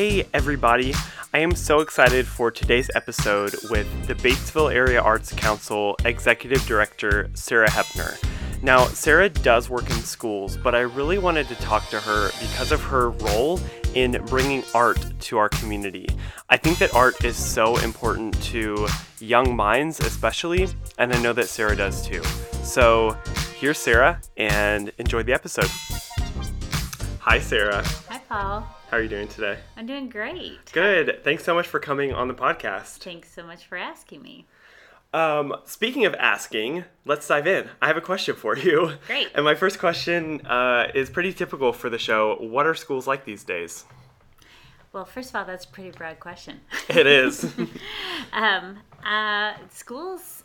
Hey, everybody. I am so excited for today's episode with the Batesville Area Arts Council Executive Director, Sarah Hepner. Now, Sarah does work in schools, but I really wanted to talk to her because of her role in bringing art to our community. I think that art is so important to young minds, especially, and I know that Sarah does too. So, here's Sarah, and enjoy the episode. Hi, Sarah. Hi, Paul. How are you doing today? I'm doing great. Good. Thanks so much for coming on the podcast. Thanks so much for asking me. Um, speaking of asking, let's dive in. I have a question for you. Great. And my first question uh, is pretty typical for the show. What are schools like these days? Well, first of all, that's a pretty broad question. It is. um, uh, schools,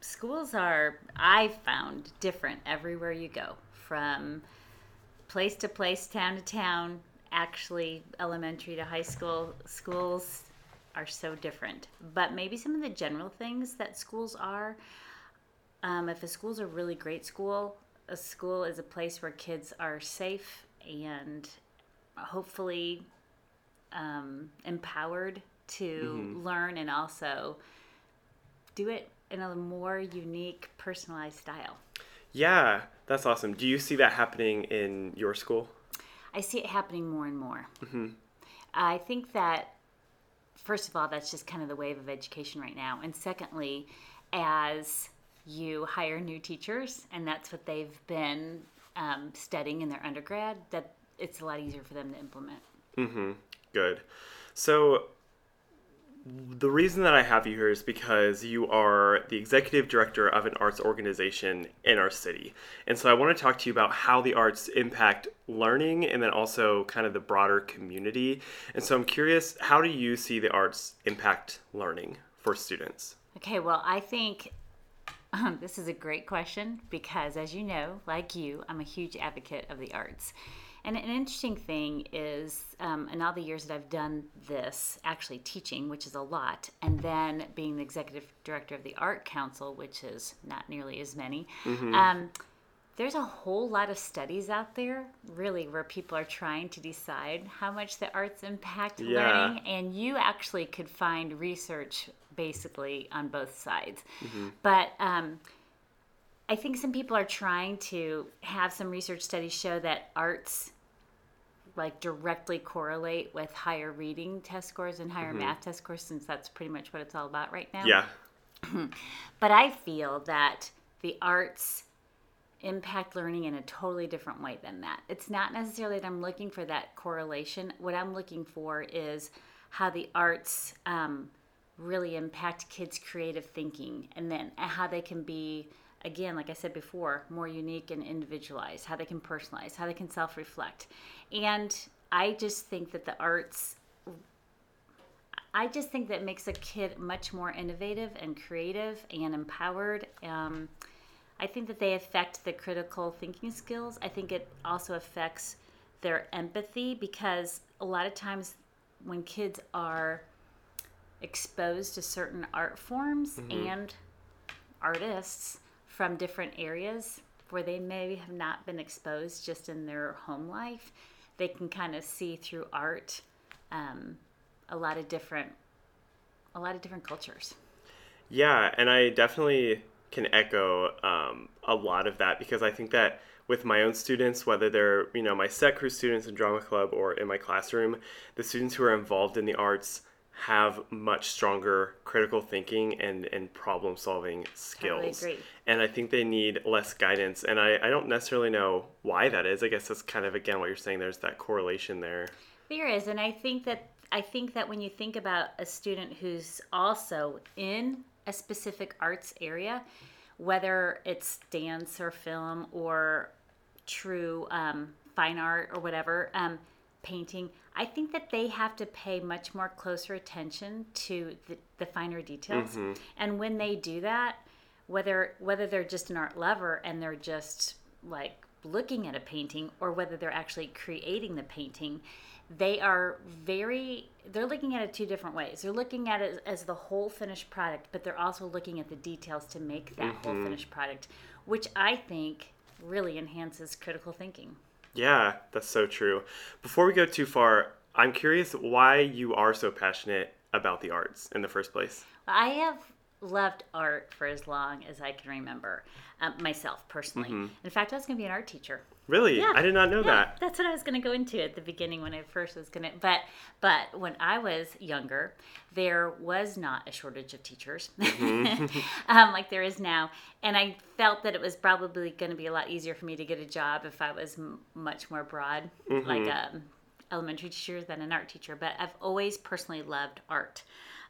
schools are I've found different everywhere you go, from place to place, town to town. Actually, elementary to high school schools are so different. But maybe some of the general things that schools are. Um, if a school's a really great school, a school is a place where kids are safe and hopefully um, empowered to learn and also do it in a more unique, personalized style. yeah, that's awesome. Do you see that happening in your school? I see it happening more and more. I think that, first of all, that's just kind of the wave of education right now. And secondly, as you hire new teachers, and that's what they've been um, studying in their undergrad, that it's a lot easier for them to implement. Mm-hmm. Good. So, the reason that I have you here is because you are the executive director of an arts organization in our city. And so I want to talk to you about how the arts impact learning and then also kind of the broader community. And so I'm curious, how do you see the arts impact learning for students? Okay, well, I think um, this is a great question because, as you know, like you, I'm a huge advocate of the arts. And an interesting thing is, um, in all the years that I've done this, actually teaching, which is a lot, and then being the executive director of the Art Council, which is not nearly as many, um, there's a whole lot of studies out there, really, where people are trying to decide how much the arts impact Yeah. learning and you actually could find research basically on both sides. But um, I think some people are trying to have some research studies show that arts like directly correlate with higher reading test scores and higher math test scores since that's pretty much what it's all about right now. Yeah. But I feel that the arts impact learning in a totally different way than that. It's not necessarily that I'm looking for that correlation. What I'm looking for is how the arts um, really impact kids' creative thinking and then how they can be, again, like I said before, more unique and individualized, how they can personalize, how they can self reflect. And I just think that the arts I just think that makes a kid much more innovative and creative and empowered. Um, I think that they affect the critical thinking skills. I think it also affects their empathy because a lot of times when kids are exposed to certain art forms and artists from different areas where they maybe have not been exposed just in their home life, they can kind of see through art um, a lot of different a lot of different cultures. Yeah, and I definitely can echo um, a lot of that because I think that with my own students, whether they're you know my set crew students in drama club or in my classroom, the students who are involved in the arts have much stronger critical thinking and, and problem solving skills. agree. And I think they need less guidance. And I, I don't necessarily know why that is. I guess that's kind of again what you're saying, there's that correlation there. There is, and I think that I think that when you think about a student who's also in a specific arts area, whether it's dance or film or true um, fine art or whatever, um, painting, I think that they have to pay much more closer attention to the, the finer details. Mm-hmm. And when they do that, whether whether they're just an art lover and they're just like looking at a painting or whether they're actually creating the painting, they are very they're looking at it two different ways. They're looking at it as the whole finished product, but they're also looking at the details to make that whole mm-hmm. finished product, which I think really enhances critical thinking. Yeah, that's so true. Before we go too far, I'm curious why you are so passionate about the arts in the first place. I have loved art for as long as I can remember, um, myself personally. Mm-hmm. In fact, I was going to be an art teacher. Really? Yeah. I did not know Yeah, that. That's what I was going to go into at the beginning when I first was going to. But but when I was younger, there was not a shortage of teachers, um, like there is now, and I felt that it was probably going to be a lot easier for me to get a job if I was m- much more broad, like a elementary teacher than an art teacher. But I've always personally loved art.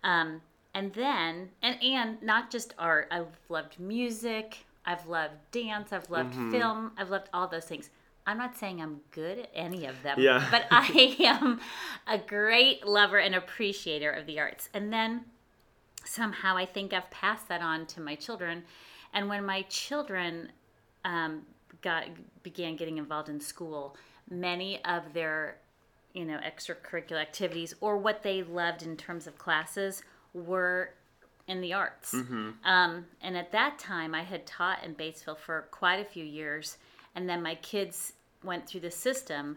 Um, and then and and not just art. I've loved music. I've loved dance. I've loved film. I've loved all those things. I'm not saying i'm good at any of them Yeah. but i am a great lover and appreciator of the arts. And then somehow i think i've passed that on to my children. And when my children um, got began getting involved in school many of their you know extracurricular activities or what they loved in terms of classes were in the arts. Um, and at that time i had taught in batesville for quite a few years and then my kids went through the system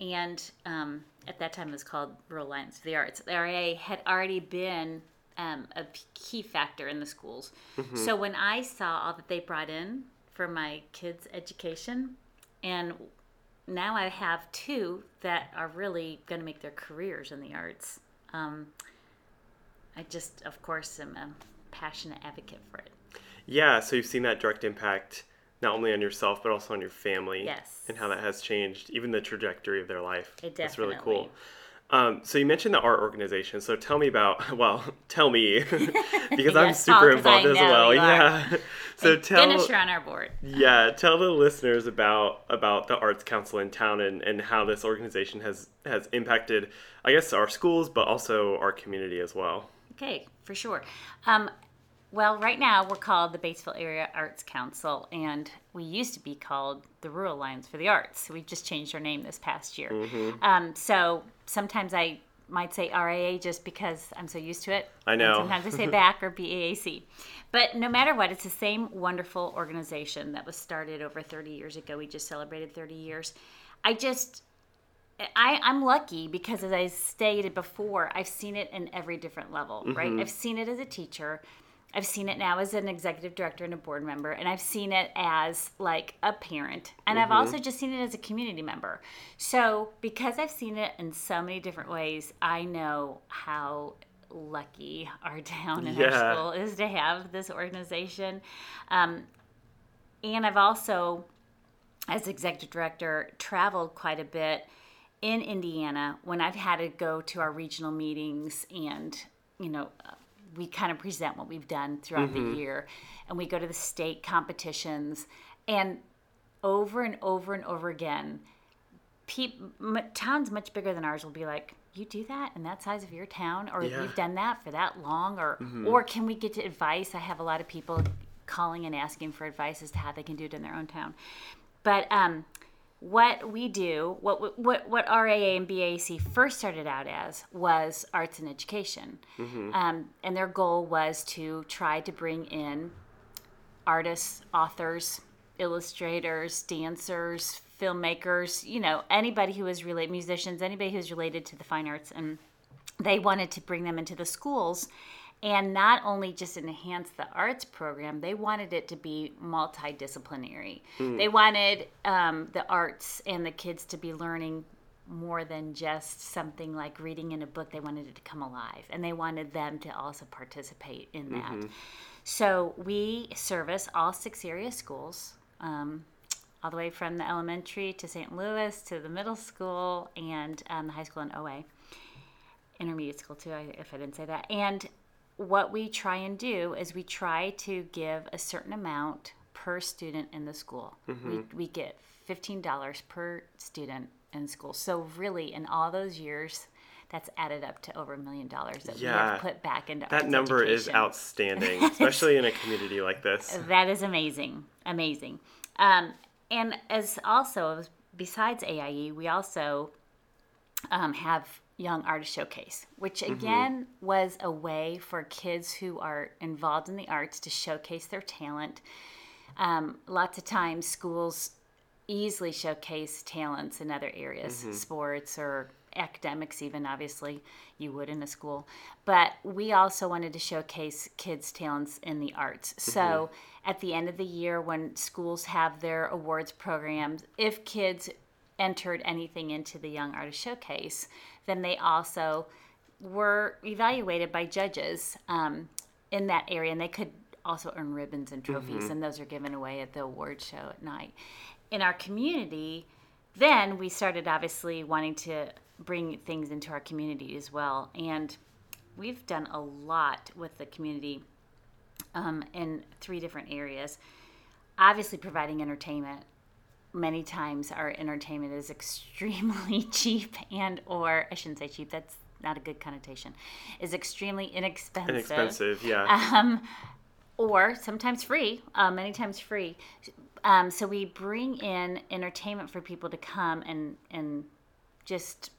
and um, at that time it was called rural alliance for the arts. The ria had already been um, a key factor in the schools. So when i saw all that they brought in for my kids education and now I have two that are really going to make their careers in the arts. I just, of course, am a passionate advocate for it. Yeah, so you've seen that direct impact not only on yourself but also on your family. Yes. And how that has changed even the trajectory of their life. It definitely. That's really cool. Um, so you mentioned the art organization. So tell me about well, tell me because I'm Yes, super Paul, 'cause I involved as well. Yeah. So tell you're on our board. yeah, tell the listeners about about the Arts Council in town and, and how this organization has has impacted, I guess, our schools, but also our community as well. Okay, for sure. Um, well, right now we're called the Batesville Area Arts Council, and we used to be called the Rural Alliance for the Arts. We've just changed our name this past year. Um, so sometimes I might say RAA just because I'm so used to it. I And know. sometimes I say BAC or BAAC. But no matter what, it's the same wonderful organization that was started over 30 years ago. We just celebrated 30 years. I just I, I'm lucky because, as I stated before, I've seen it in every different level, right? I've seen it as a teacher. I've seen it now as an executive director and a board member, and I've seen it as like a parent, and I've also just seen it as a community member. So, because I've seen it in so many different ways, I know how lucky our town and Yeah. our school is to have this organization. Um, and I've also as executive director, traveled quite a bit in Indiana when I've had to go to our regional meetings and, you know, uh, we kind of present what we've done throughout the year. And we go to the state competitions. And over and over and over again peop m- towns much bigger than ours will be like you do that in that size of your town? Or Yeah. you've done that for that long? Or or can we get to advice? I have a lot of people calling and asking for advice as to how they can do it in their own town. But um, what we do, what what what RAA and BAC first started out as was arts and education, um, and their goal was to try to bring in artists, authors, illustrators, dancers, filmmakers, you know, anybody who is related, musicians, anybody who's related to the fine arts, and they wanted to bring them into the schools and not only just enhance the arts program, they wanted it to be multidisciplinary. They wanted um, the arts and the kids to be learning more than just something like reading in a book. They wanted it to come alive, and they wanted them to also participate in that. So we service all six area schools. Um, all the way from the elementary to St. Louis to the middle school and um, the high school in OA intermediate school too, if I didn't say that. And what we try and do is we try to give a certain amount per student in the school. We, we get $15 per student in school. So, really, in all those years, that's added up to over a million dollars that we have put back into That number is outstanding, especially in a community like this. That is amazing, amazing. Um, and as also besides AIE, we also um, have Young Artist Showcase, which again was a way for kids who are involved in the arts to showcase their talent. Um, lots of times, schools easily showcase talents in other areas, sports or academics even obviously you would in a school but we also wanted to showcase kids talents in the arts so Mm-hmm. at the end of the year when schools have their awards programs if kids entered anything into the young artist showcase then they also were evaluated by judges um, in that area and they could also earn ribbons and trophies and those are given away at the award show at night. In our community then we started obviously wanting to bring things into our community as well and we've done a lot with the community um, in three different areas. Obviously providing entertainment many times our entertainment is extremely cheap and or i shouldn't say cheap that's not a good connotation is extremely inexpensive Inexpensive, yeah. um, or sometimes free, uh, many times free. Um, so we bring in entertainment for people to come and and just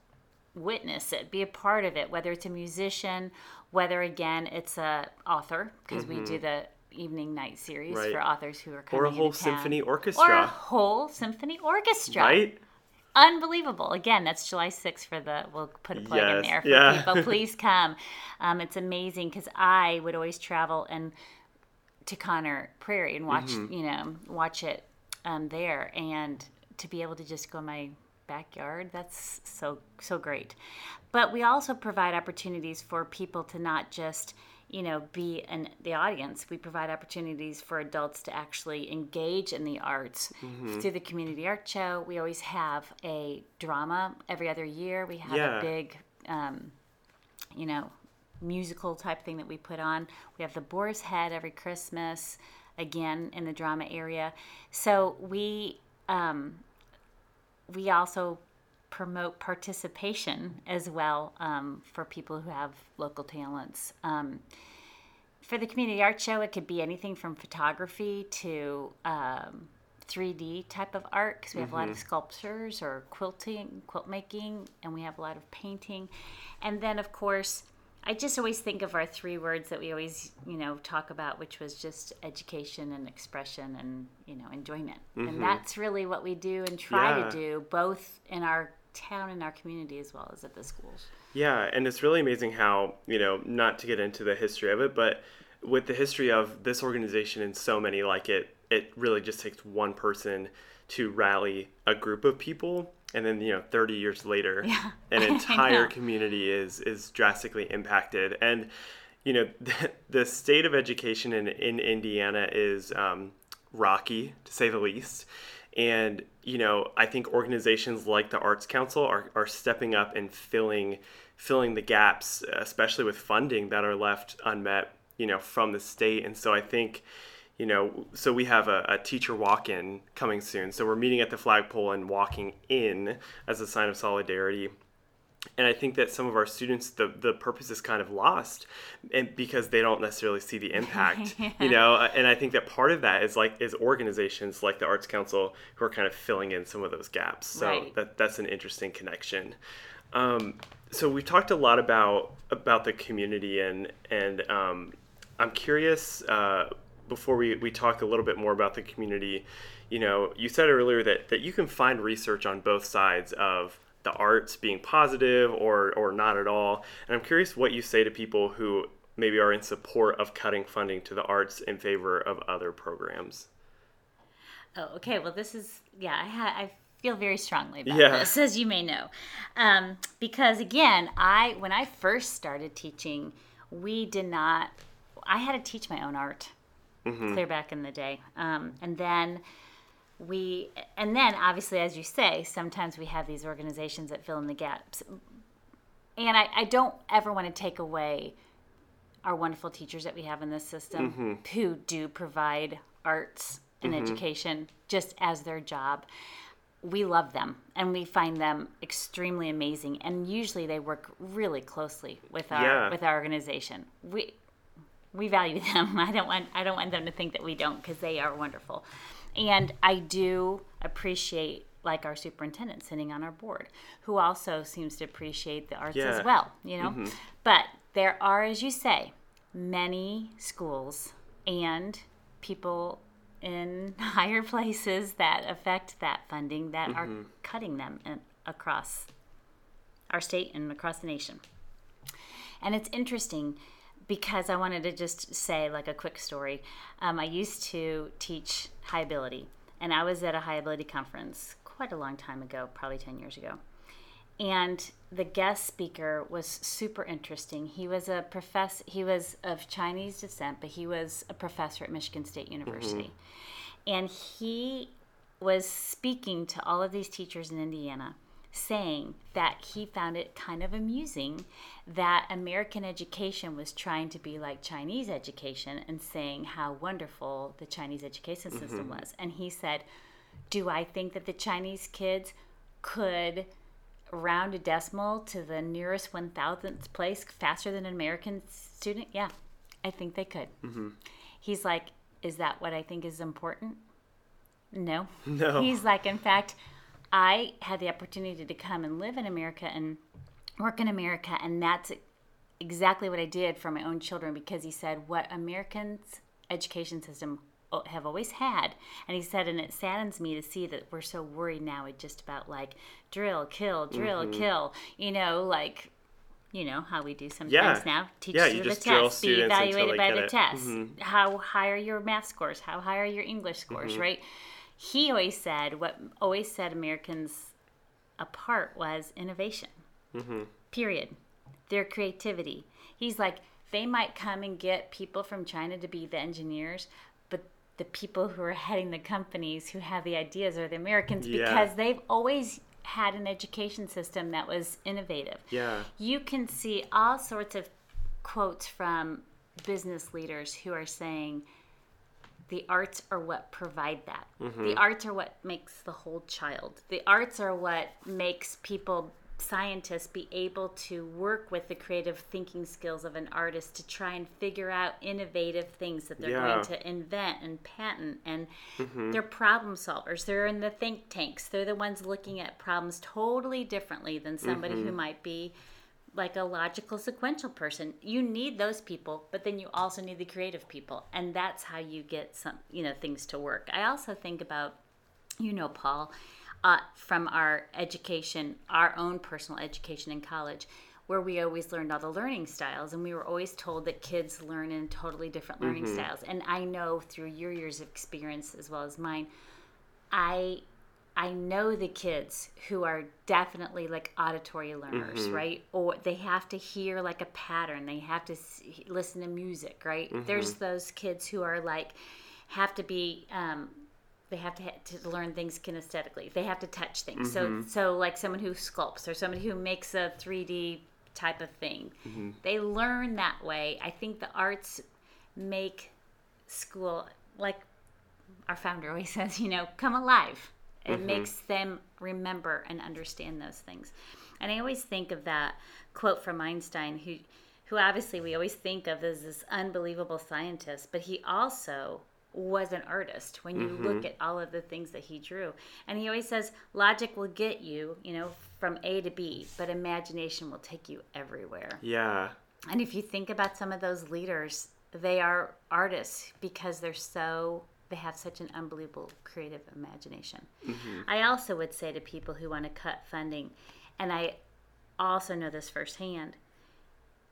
witness it, be a part of it. Whether it's a musician, whether again it's a author, because we do the evening night series. Right. for authors who are coming or a whole symphony or a whole symphony orchestra right? unbelievable. Again, that's July 6th for the, we'll put a plug in there for yeah. people. Please come. Um, it's amazing because I would always travel and to Conner Prairie and watch, Mm-hmm. you know, watch it um, there. And to be able to just go in my backyard, that's so, so great. But we also provide opportunities for people to not just, you know, be in the audience. We provide opportunities for adults to actually engage in the arts Mm-hmm. through the community art show. We always have a drama every other year. We have Yeah. a big, um, you know, musical type thing that we put on. We have the Boar's Head every Christmas, again in the drama area. So we um, we also promote participation as well um, for people who have local talents. Um, for the community art show, it could be anything from photography to um, 3D type of art because we have a lot of sculptures or quilting, quilt making, and we have a lot of painting. And then, of course, I just always think of our three words that we always, you know, talk about, which was just education and expression and, you know, enjoyment. And that's really what we do and try Yeah. to do both in our town and our community as well as at the schools. Yeah, and it's really amazing how, you know, not to get into the history of it, but with the history of this organization and so many like it, it really just takes one person to rally a group of people and then, you know, 30 years later, Yeah, an entire community is is drastically impacted. And you know, the, the state of education in in Indiana is um, rocky to say the least. And you know, I think organizations like the Arts Council are, are stepping up and filling filling the gaps, especially with funding that are left unmet, you know, from the state. And so I think, you know, so we have a, a teacher walk-in coming soon. So we're meeting at the flagpole and walking in as a sign of solidarity and I think that some of our students, the, the purpose is kind of lost, and because they don't necessarily see the impact, you know. And I think that part of that is like is organizations like the Arts Council who are kind of filling in some of those gaps. So Right. that that's an interesting connection. Um, so we've talked a lot about about the community, and and um, I'm curious. Uh, before we, we talk a little bit more about the community, you know, you said earlier that, that you can find research on both sides of the arts being positive or, or not at all. And I'm curious what you say to people who maybe are in support of cutting funding to the arts in favor of other programs. Oh, okay. Well, this is yeah. I ha- I feel very strongly about Yeah. this, as you may know, um, because again, I when I first started teaching, we did not. I had to teach my own art, clear back in the day, um, and then we and then obviously, as you say, sometimes we have these organizations that fill in the gaps, and I, I don't ever want to take away our wonderful teachers that we have in this system mm-hmm. who do provide arts and mm-hmm. education just as their job. We love them and we find them extremely amazing and usually they work really closely with our Yeah. with our organization. We we value them. I don't want I don't want them to think that we don't because they are wonderful. And I do appreciate like our superintendent sitting on our board who also seems to appreciate the arts Yeah. as well, you know. Mm-hmm. But there are as you say many schools and people in higher places that affect that funding that are mm-hmm. cutting them in, across our state and across the nation. And it's interesting because I wanted to just say, like, a quick story. Um, I used to teach high ability, and I was at a high ability conference quite a long time ago, probably 10 years ago. And the guest speaker was super interesting. He was a professor, he was of Chinese descent, but he was a professor at Michigan State University. And he was speaking to all of these teachers in Indiana saying that he found it kind of amusing that American education was trying to be like Chinese education and saying how wonderful the Chinese education system mm-hmm. was. And he said, Do I think that the Chinese kids could round a decimal to the nearest 1000th place faster than an American student? Yeah, I think they could. Mm-hmm. He's like, Is that what I think is important? No. No. He's like, in fact, I had the opportunity to come and live in America and work in America, and that's exactly what I did for my own children because he said what Americans' education system have always had, and he said, and it saddens me to see that we're so worried now with just about like drill, kill, drill, Mm-hmm. kill, you know, like. You know how we do sometimes Yeah. now. Teach Yeah, you the test, be evaluated by the it. test. Mhm. How high are your math scores? How high are your English scores? Mm-hmm. Right? He always said what always set Americans apart was innovation. Mm-hmm. Period. Their creativity. He's like, they might come and get people from China to be the engineers, but the people who are heading the companies who have the ideas are the Americans Yeah. because they've always had an education system that was innovative. Yeah. You can see all sorts of quotes from business leaders who are saying the arts are what provide that. Mm-hmm. The arts are what makes the whole child. The arts are what makes people scientists be able to work with the creative thinking skills of an artist to try and figure out innovative things that they're Yeah. going to invent and patent and mm-hmm. they're problem solvers they're in the think tanks they're the ones looking at problems totally differently than somebody who mm-hmm. might be like a logical sequential person. You need those people but then you also need the creative people. And that's how you get some you know things to work. I also think about you know paul uh, from our education our own personal education in college where we always learned all the learning styles. And we were always told that kids learn in totally different learning styles. And i know through your years of experience as well as mine i I know the kids who are definitely like auditory learners, mm-hmm. right? Or they have to hear like a pattern. They have to s- listen to music, right? Mm-hmm. There's those kids who are like have to be um, they have to ha- to learn things kinesthetically. They have to touch things. So mm-hmm. so like someone who sculpts or somebody who makes a 3D type of thing. They learn that way. I think the arts make school like our founder always says, you know, come alive. It mm-hmm. makes them remember and understand those things. And I always think of that quote from Einstein, who, who obviously we always think of as this unbelievable scientist, but he also was an artist when you look mm-hmm. at all of the things that he drew. And he always says, logic will get you, you know, from A to B, but imagination will take you everywhere. Yeah. And if you think about some of those leaders, they are artists because they're so they have such an unbelievable creative imagination. Mm-hmm. I also would say to people who want to cut funding, and I also know this firsthand,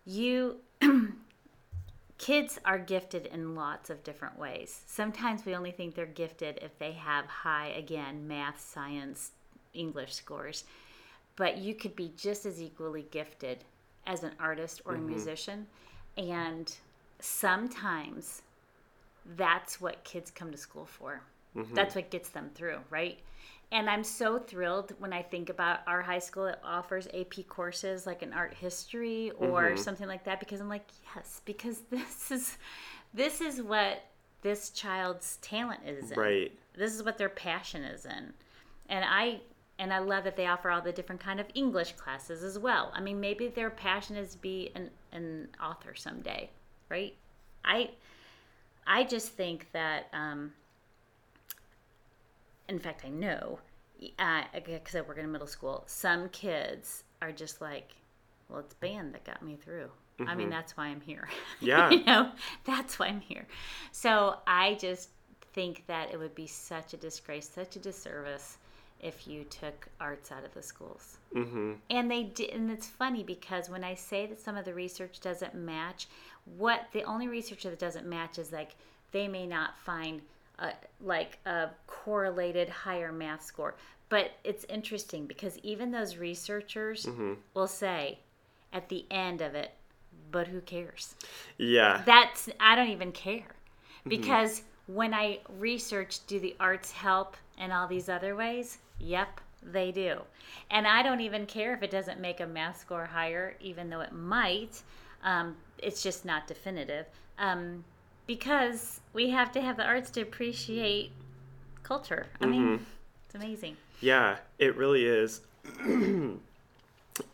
you kids are gifted in lots of different ways. Sometimes we only think they're gifted if they have high again math, science, English scores. But you could be just as equally gifted as an artist or a mm-hmm. musician. And sometimes that's what kids come to school for. Mm-hmm. That's what gets them through, right? And I'm so thrilled when I think about our high school that offers AP courses like an art history or mm-hmm. something like that because I'm like, yes, because this is this is what this child's talent is in. Right. This is what their passion is in. And I and I love that they offer all the different kind of English classes as well. I mean, maybe their passion is to be an, an author someday, right? I I just think that um, in fact, I know, because I work in a middle school, some kids are just like, well, it's band that got me through. I mean, that's why I'm here. Yeah. you know, that's why I'm here. So I just think that it would be such a disgrace, such a disservice if you took arts out of the schools. Mm-hmm. And they did, and it's funny because when I say that some of the research doesn't match, what the only research that doesn't match is like they may not find a, like a correlated higher math score. But it's interesting because even those researchers will say at the end of it, but who cares? Yeah. That's I don't even care because when I research, do the arts help in all these other ways? Yep, they do. And I don't even care if it doesn't make a math score higher, even though it might. Um, it's just not definitive um, because we have to have the arts to appreciate culture. I mean, it's amazing. Yeah, it really is. and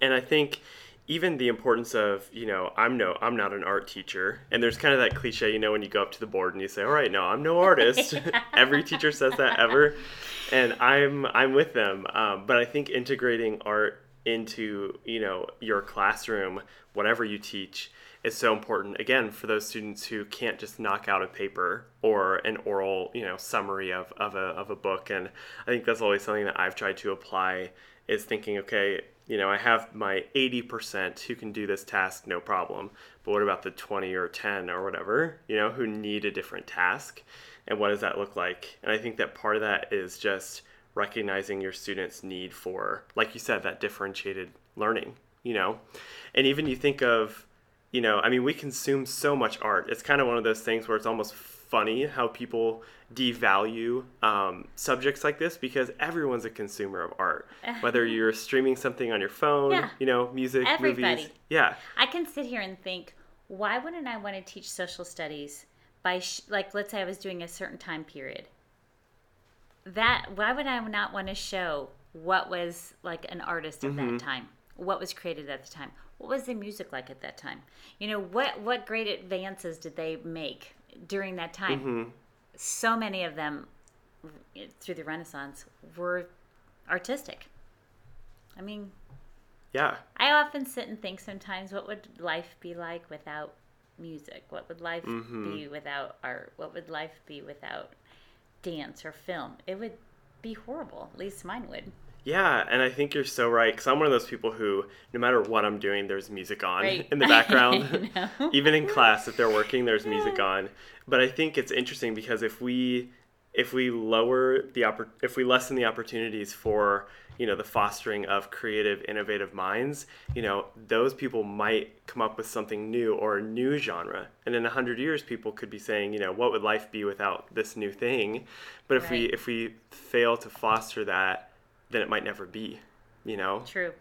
I think even the importance of, you know, I'm no I'm not an art teacher. And there's kind of that cliche, you know, when you go up to the board and you say, "All right, no, I'm no artist." Every teacher says that ever. And I'm I'm with them. Um, but I think integrating art into, you know, your classroom, whatever you teach, is so important again for those students who can't just knock out a paper or an oral you know summary of, of, a, of a book. And i think that's always something that i've tried to apply is thinking okay you know i have my 80% who can do this task no problem. But what about the 20 or 10 or whatever you know who need a different task? And what does that look like? And i think that part of that is just recognizing your students need for like you said that differentiated learning you know? And even you think of you know, I mean, we consume so much art. It's kind of one of those things where it's almost funny how people devalue um, subjects like this because everyone's a consumer of art. Whether you're streaming something on your phone, Yeah. you know, music, Everybody. movies. Yeah. I can sit here and think, why wouldn't I want to teach social studies by sh- like let's say I was doing a certain time period. That why would I not want to show what was like an artist of that time? What was created at the time? What was the music like at that time? You know, what what great advances did they make during that time? Mm-hmm. So many of them through the Renaissance were artistic. I mean, Yeah. I often sit and think sometimes, what would life be like without music? What would life mm-hmm. be without art? What would life be without dance or film? It would be horrible. At least mine would. Yeah, and I think you're so right because I'm one of those people who, no matter what I'm doing, there's music on Right. in the background. Even in class, if they're working, there's music on. But I think it's interesting because if we if we lower the oppor- if we lessen the opportunities for you know the fostering of creative, innovative minds, you know those people might come up with something new or a new genre. And in a hundred years, people could be saying, you know, what would life be without this new thing? But if we if we fail to foster that then it might never be. You know, True.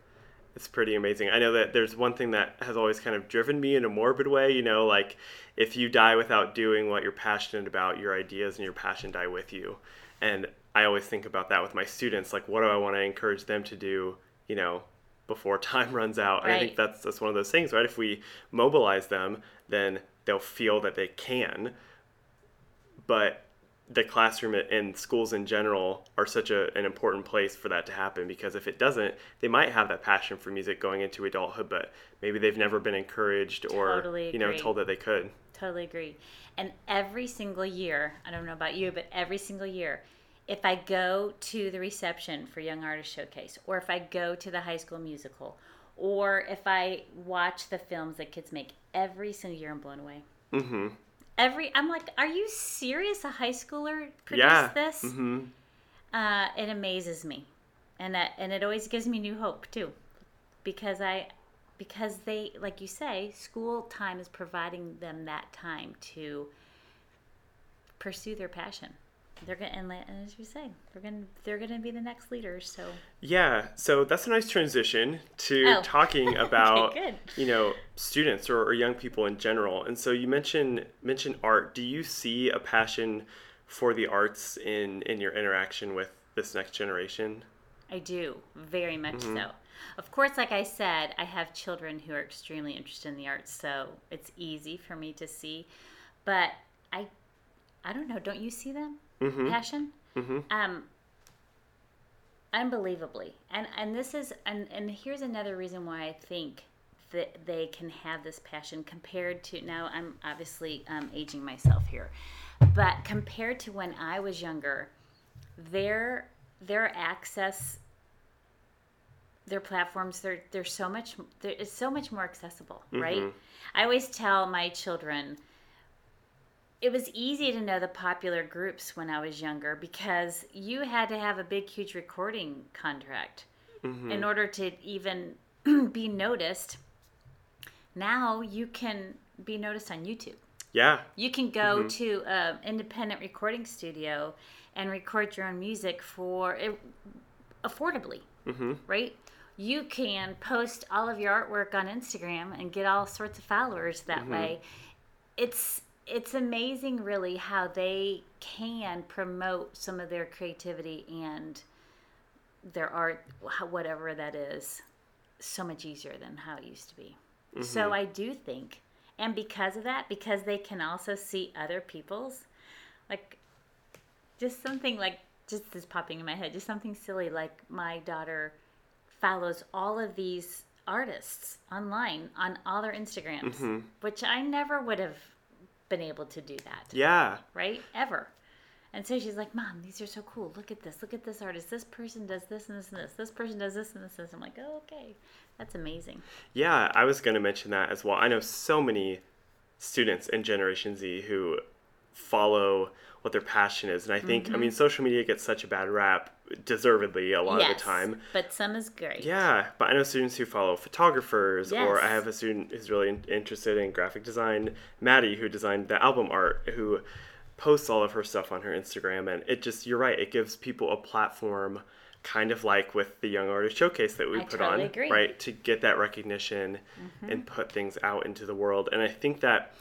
it's pretty amazing. I know that there's one thing that has always kind of driven me in a morbid way. You know, like if you die without doing what you're passionate about, your ideas and your passion die with you. And I always think about that with my students. Like, what do I want to encourage them to do? You know, before time runs out. And I think that's that's one of those things, right? If we mobilize them, then they'll feel that they can. But the classroom and schools in general are such a, an important place for that to happen because if it doesn't, they might have that passion for music going into adulthood, but maybe they've never been encouraged or Totally you know told that they could. Totally agree. And every single year, I don't know about you, but every single year, if I go to the reception for Young Artist Showcase, or if I go to the high school musical, or if I watch the films that kids make, every single year I'm blown away. Mm-hmm. Every I'm like, are you serious? A high schooler produced Yeah. this? Mm-hmm. Uh, it amazes me, and that, and it always gives me new hope too, because I, because they, like you say, school time is providing them that time to pursue their passion. They're gonna, and, and as you say, they're gonna, they're gonna be the next leaders. So Yeah, so that's a nice transition to Oh. talking about good. you know students or, or young people in general. And so you mentioned mentioned art. Do you see a passion for the arts in in your interaction with this next generation? I do, very much mm-hmm. so. Of course, like I said, I have children who are extremely interested in the arts, so it's easy for me to see. But I, I don't know. Don't you see them passion? Um, unbelievably, and and this is and and here's another reason why I think that they can have this passion compared to now. I'm obviously um, aging myself here, but compared to when I was younger, their their access their platforms they're they're so much they're, it's so much more accessible right i always tell my children it was easy to know the popular groups when i was younger because you had to have a big huge recording contract mm-hmm. in order to even be noticed now you can be noticed on youtube Yeah. you can go mm-hmm. to an independent recording studio and record your own music for it, affordably, mm-hmm. right? You can post all of your artwork on Instagram and get all sorts of followers that way. It's it's amazing, really, how they can promote some of their creativity and their art, whatever that is, so much easier than how it used to be. So mm-hmm. I do think, and because of that, because they can also see other people's, like, just something like, just this popping in my head, just something silly like my daughter follows all of these artists online on all their Instagrams, mm-hmm. which I never would have been able to do that Yeah. right? Ever. And so she's like, Mom, these are so cool. Look at this. Look at this artist. This person does this and this and this. This person does this and this and this. I'm like, oh, okay. That's amazing. Yeah, I was going to mention that as well. I know so many students in Generation Z who follow what their passion is. And I think, I mm-hmm. mean, social media gets such a bad rap, deservedly, a lot of the time. But some is great. Yeah, but I know students who follow photographers, or I have a student who's really in- interested in graphic design, Maddie, who designed the album art, who posts all of her stuff on her Instagram. And it just, you're right, it gives people a platform, kind of like with the Young Artist Showcase that we I put totally on, agree. right, to get that recognition mm-hmm. and put things out into the world. And I think that.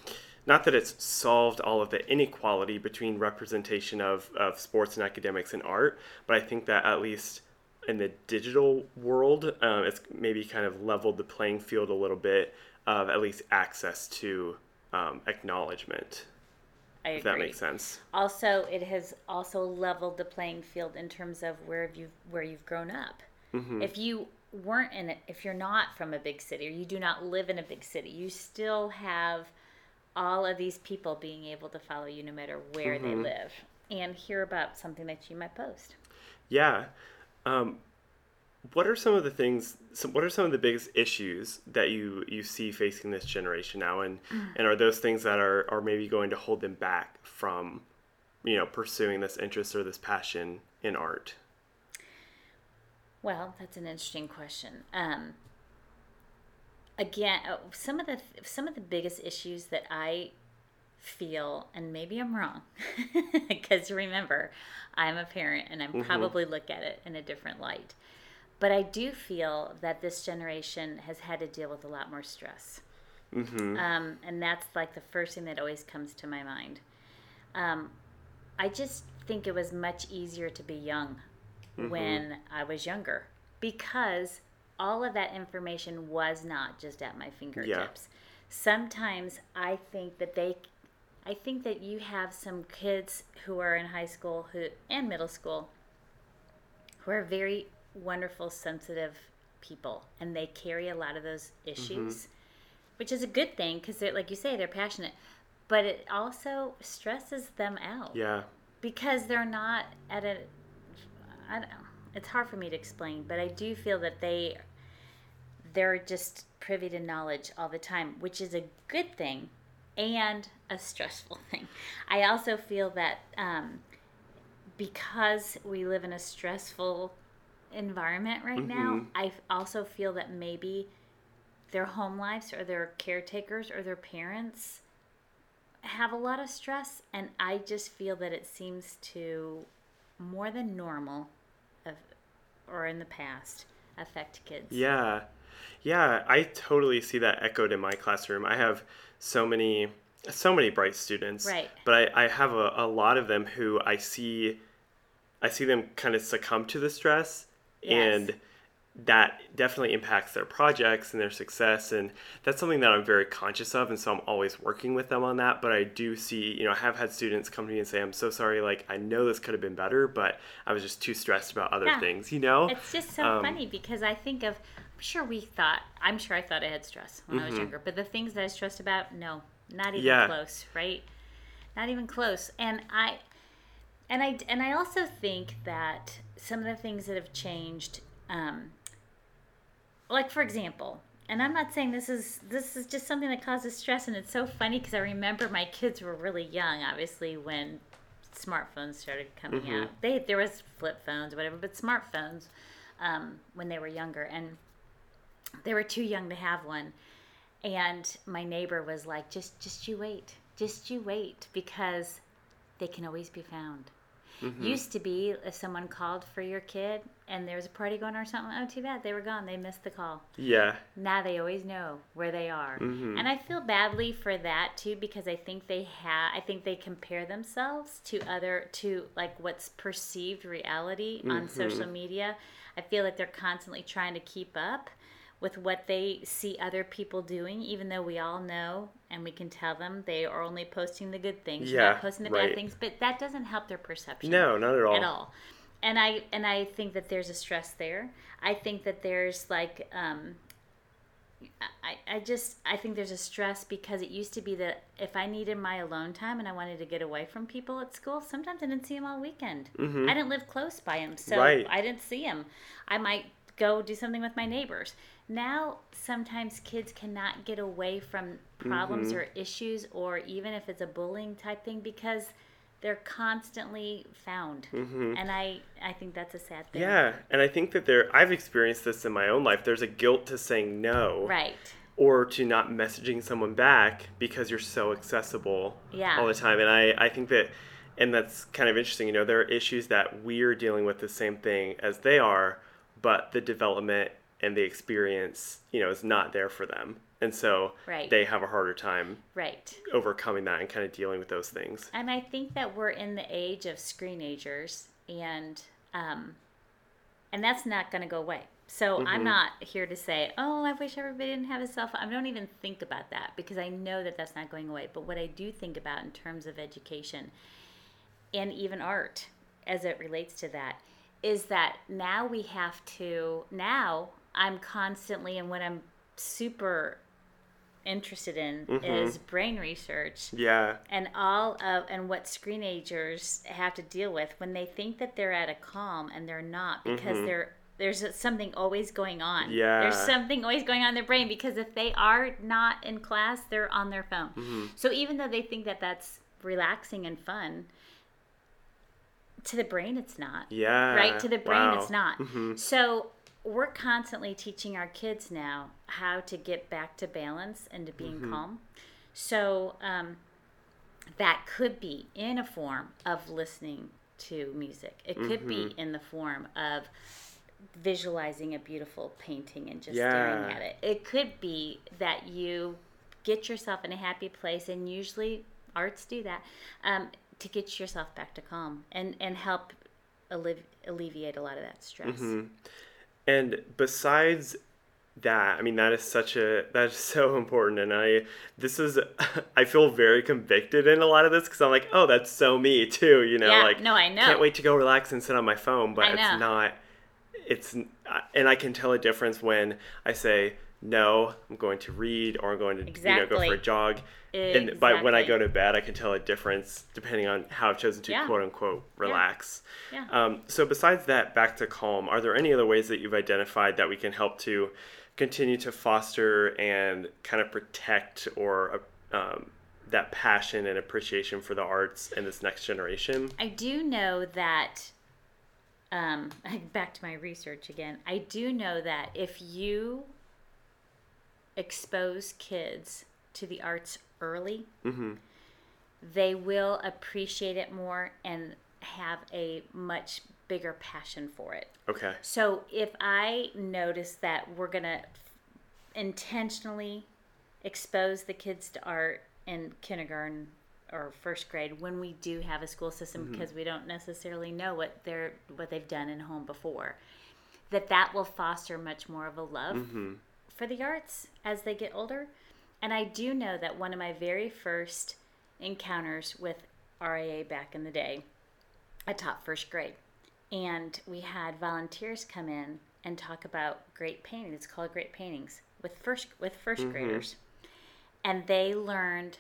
Not that it's solved all of the inequality between representation of, of sports and academics and art, but I think that at least in the digital world, um, it's maybe kind of leveled the playing field a little bit of at least access to um, acknowledgement. I agree. If that makes sense. Also, it has also leveled the playing field in terms of where you where you've grown up. Mm-hmm. If you weren't in it, if you're not from a big city or you do not live in a big city, you still have all of these people being able to follow you no matter where Mm-hmm. they live and hear about something that you might post. Yeah. Um, what are some of the things? Some, what are some of the biggest issues that you you see facing this generation now, and and are those things that are are maybe going to hold them back from, you know, pursuing this interest or this passion in art? Well, that's an interesting question. Um, again, uh, some of the some of the biggest issues that I feel, and maybe I'm wrong, because remember, I'm a parent and I'm probably look at it in a different light. But I do feel that this generation has had to deal with a lot more stress, um, and that's like the first thing that always comes to my mind. Um, I just think it was much easier to be young when I was younger because all of that information was not just at my fingertips. Sometimes I think that they I think that you have some kids who are in high school who and middle school who are very wonderful sensitive people and they carry a lot of those issues mm-hmm. which is a good thing because they're like you say they're passionate but it also stresses them out Yeah. because they're not at a I don't know. It's hard for me to explain, but I do feel that they they're just privy to knowledge all the time, which is a good thing and a stressful thing. I also feel that um, because we live in a stressful environment right now, I also feel that maybe their home lives or their caretakers or their parents have a lot of stress and i just feel that it seems to more than normal or in the past affect kids Yeah. Yeah, I totally see that echoed in my classroom. I have so many so many bright students. Right. But I, I have a, a lot of them who I see I see them kind of succumb to the stress Yes. and that definitely impacts their projects and their success and that's something that I'm very conscious of and so I'm always working with them on that but I do see you know I have had students come to me and say I'm so sorry like I know this could have been better but I was just too stressed about other Yeah. things you know it's just so Um, funny because i think of i'm sure we thought i'm sure i thought i had stress when i was younger but the things that i stressed about no not even Mm-hmm. Yeah. close right not even close and i and I and I also think that some of the things that have changed, um, like for example, and I'm not saying this is this is just something that causes stress, and it's so funny because I remember my kids were really young, obviously when smartphones started coming Mm-hmm. out. They there was flip phones or whatever, but smartphones um, when they were younger, and they were too young to have one. And my neighbor was like, "Just just you wait, just you wait, because they can always be found." Mm-hmm. Used to be if someone called for your kid and there was a party going on or something, oh, too bad, they were gone, they missed the call Yeah. now they always know where they are Mm-hmm. and i feel badly for that too because i think they have i think they compare themselves to other to like what's perceived reality Mm-hmm. on social media i feel like they're constantly trying to keep up with what they see other people doing even though we all know and we can tell them they are only posting the good things Yeah, not posting the right. bad things but that doesn't help their perception No, not at all. at all. And I and I think that there's a stress there. I think that there's like um, I, I just I think there's a stress because it used to be that if I needed my alone time and I wanted to get away from people at school, sometimes I didn't see them all weekend. I didn't live close by them, so Mm-hmm. Right. I didn't see them. I might go do something with my neighbors. Now, sometimes kids cannot get away from problems Mm-hmm. or issues, or even if it's a bullying type thing, because they're constantly found. And I, I think that's a sad thing. Mm-hmm. Yeah, and I think that there I've experienced this in my own life. There's a guilt to saying no Right. or to not messaging someone back because you're so accessible Yeah. all the time. And I, I think that and that's kind of interesting, you know, there are issues that we're dealing with the same thing as they are, but the development and the experience, you know, is not there for them. And so Right. they have a harder time Right. overcoming that and kind of dealing with those things. And I think that we're in the age of screenagers, and um, and that's not going to go away. So I'm not here to say, oh, I wish everybody didn't have a cell phone. I don't even think about that because I know that that's not going away. But what I do think about in terms of education and even art, as it relates to that, is that now we have to. Now I'm constantly, and what I'm super interested in is brain research Yeah. and all of and what screenagers have to deal with when they think that they're at a calm and they're not because they're there's something always going on. Mm-hmm. Yeah. There's something always going on in their brain because if they are not in class, they're on their phone. Mm-hmm. So even though they think that that's relaxing and fun, to the brain it's not Yeah. right to the brain Wow. it's not Mhm. so we're constantly teaching our kids now how to get back to balance and to being Mm-hmm. calm so um, that could be in a form of listening to music it could be Mm-hmm. in the form of visualizing a beautiful painting and just Yeah. staring at it it could be that you get yourself in a happy place and usually arts do that um, to get yourself back to calm and and help allevi- alleviate a lot of that stress Mm-hmm. And besides that, I mean, that is such a that is so important, and I this is I feel very convicted in a lot of this because I'm like, oh, that's so me too, you know, Yeah, like no, I know. can't wait to go relax and sit on my phone, but it's not. It's and I can tell a difference when I say no, I'm going to read or I'm going to you know go for a Exactly. jog. And by when I go to bed, I can tell a difference depending on how I've chosen to Yeah. quote unquote relax. Yeah. Um, so besides that, back to calm, are there any other ways that you've identified that we can help to continue to foster and kind of protect or um, that passion and appreciation for the arts in this next generation? I do know that, um, back to my research again, I do know that if you expose kids to the arts early, Mm-hmm. they will appreciate it more and have a much bigger passion for it. Okay. So if I notice that we're going to intentionally expose the kids to art in kindergarten or first grade when we do have a school system because we don't necessarily know what they're what they've done in home before that that will foster much more of a love for the arts as they get older. And i do know that one of my very first encounters with raa back in the day i taught first grade. And we had volunteers come in and talk about great painting. It's called great paintings with first with 1st mm-hmm. graders. And they learned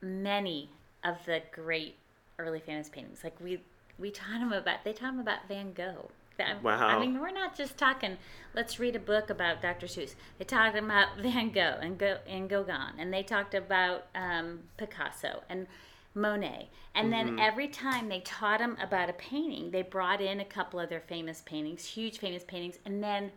many of the great early famous paintings. Like we we taught them about they taught them about Van Gogh. That- Wow. I mean, we're not just talking. Let's read a book about Dr. Seuss. They talked about Van Gogh and Go and Gauguin, and they talked about um, Picasso and Monet. And then every time they taught them about a painting, they brought in a couple of their famous paintings, huge famous paintings, and then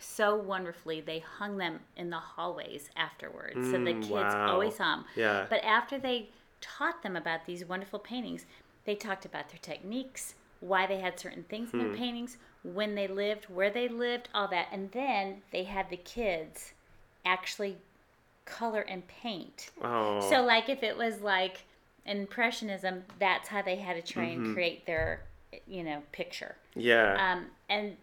so wonderfully they hung them in the hallways afterwards, so the Mm, kids wow. always saw them. Yeah. But after they taught them about these wonderful paintings, they talked about their techniques, why they had certain things in their paintings, when they lived, where they lived, all that. And then they had the kids actually color and paint. Oh. So, like, if it was like Impressionism, that's how they had to try and create their, you know, picture. yeah. Um, and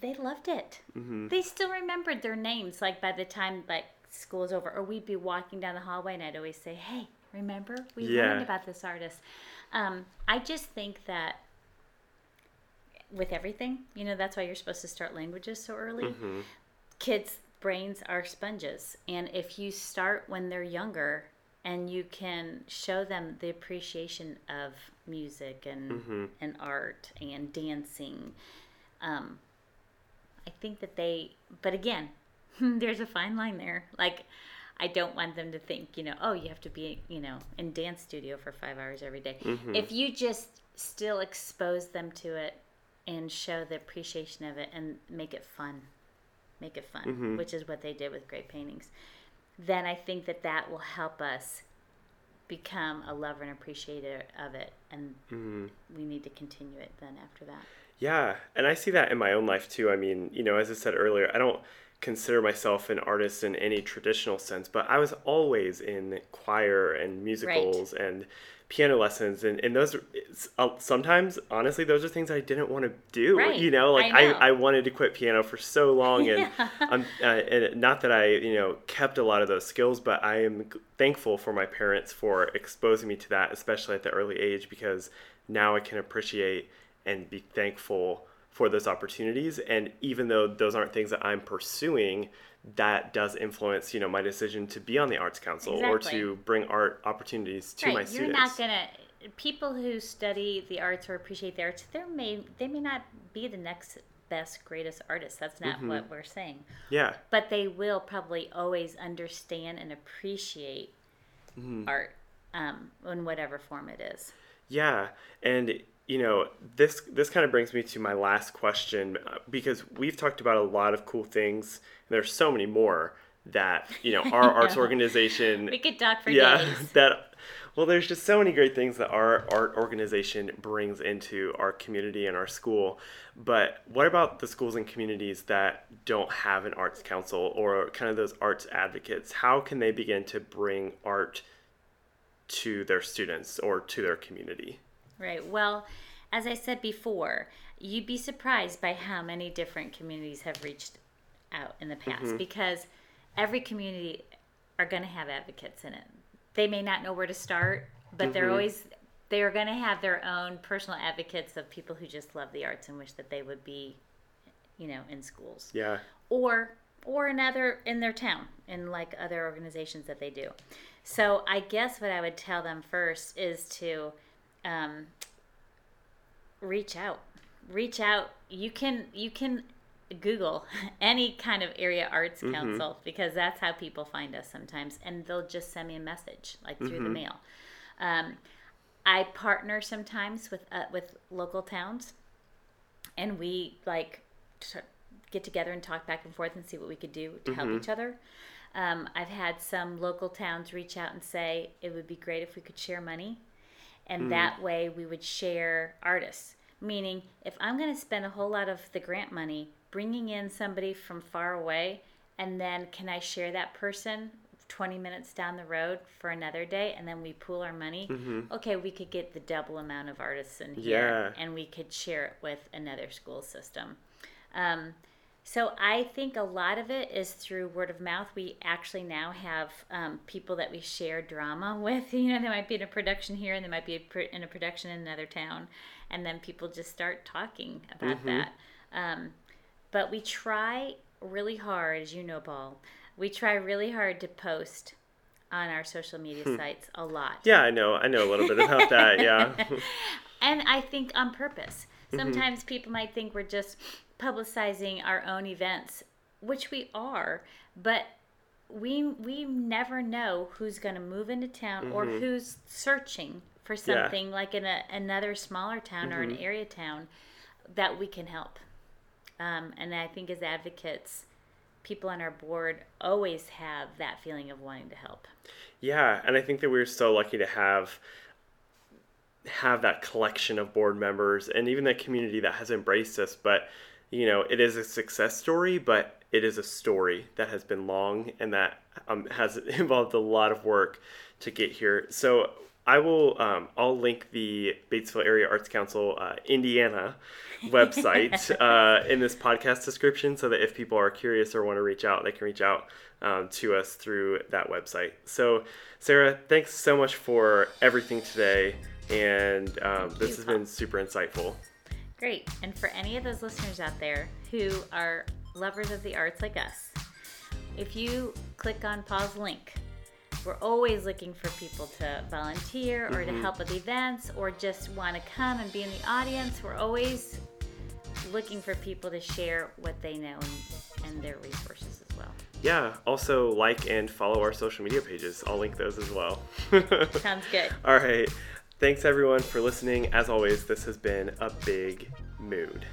they loved it. Mm-hmm. They still remembered their names. Like by the time like school was over, or we'd be walking down the hallway, and I'd always say, "Hey, remember we Yeah. learned about this artist." Um, I just think that with everything, you know, that's why you're supposed to start languages so early. Mm-hmm. Kids' brains are sponges, and if you start when they're younger. And you can show them the appreciation of music and Mm-hmm. and art and dancing, um, I think that they, but again, there's a fine line there. Like, I don't want them to think, you know, oh, you have to be, you know, in dance studio for five hours every day. Mm-hmm. If you just still expose them to it and show the appreciation of it and make it fun, make it fun, Mm-hmm. which is what they did with great paintings, then I think that that will help us become a lover and appreciator of it. And Mm-hmm. we need to continue it then after that. Yeah, and I see that in my own life too. I mean, you know, as I said earlier, I don't consider myself an artist in any traditional sense, but I was always in choir and musicals and piano lessons, and, and those are, uh, sometimes, honestly, those are things I didn't want to do. Right, You know, like I know. I, I wanted to quit piano for so long, and I'm, uh, and not that I, you know, kept a lot of those skills, but I am thankful for my parents for exposing me to that, especially at the early age, because now I can appreciate and be thankful for those opportunities. And even though those aren't things that I'm pursuing, that does influence, you know, my decision to be on the arts council or to bring art opportunities to my students. you're not gonna people who study the arts or appreciate the arts they may they may not be the next best greatest artist that's not Mm-hmm. what we're saying yeah. but they will probably always understand and appreciate Mm-hmm. art um, in whatever form it is Yeah, and you know this this kind of brings me to my last question uh, because we've talked about a lot of cool things. And there's so many more that you know our arts organization. we could talk for yeah, days that well, there's just so many great things that our art organization brings into our community and our school. But what about the schools and communities that don't have an arts council or kind of those arts advocates? How can they begin to bring art to their students or to their community? Right. Well, as I said before, you'd be surprised by how many different communities have reached out in the past mm-hmm. because every community are going to have advocates in it. They may not know where to start, but they're mm-hmm. always they are going to have their own personal advocates of people who just love the arts and wish that they would be, you know, in schools Yeah. or or another in their town in like other organizations that they do so i guess what i would tell them first is to um, reach out. Reach out. You can you can google any kind of area arts council because that's how people find us sometimes and they'll just send me a message like through the mail. Um, i partner sometimes with uh, with local towns and we like t- get together and talk back and forth and see what we could do to help each other. Um, I've had some local towns reach out and say it would be great if we could share money, and that way we would share artists. Meaning, if I'm going to spend a whole lot of the grant money bringing in somebody from far away, and then can I share that person 20 minutes down the road for another day, and then we pool our money? Okay, we could get the double amount of artists in here, Yeah. and we could share it with another school system. Um, so I think a lot of it is through word of mouth. We actually now have um, people that we share drama with. You know, they might be in a production here, and they might be in a production in another town, and then people just start talking about that. Um, but we try really hard, as you know, Paul. We try really hard to post on our social media sites a lot. Yeah, I know. I know a little bit about that. Yeah. And I think on purpose. Sometimes people might think we're just publicizing our own events, which we are, but we we never know who's going to move into town or who's searching for something like in a, another smaller town or an area town that we can help. Um, and I think as advocates, people on our board always have that feeling of wanting to help. Yeah, and I think that we're so lucky to have have that collection of board members and even that community that has embraced us. But you know, it is a success story, but it is a story that has been long and that um, has involved a lot of work to get here. So I will um, I'll link the Batesville Area Arts Council uh, Indiana website uh, in this podcast description so that if people are curious or want to reach out, they can reach out um, to us through that website. So, Sarah, thanks so much for everything today. And um, this you, has been super insightful. Great. And for any of those listeners out there who are lovers of the arts like us, if you click on Paul's link, we're always looking for people to volunteer or to mm-hmm. help with events or just want to come and be in the audience. We're always looking for people to share what they know and, and their resources as well. Yeah, also like and follow our social media pages. I'll link those as well. Sounds good. All right. Thanks everyone for listening. As always, this has been a big mood.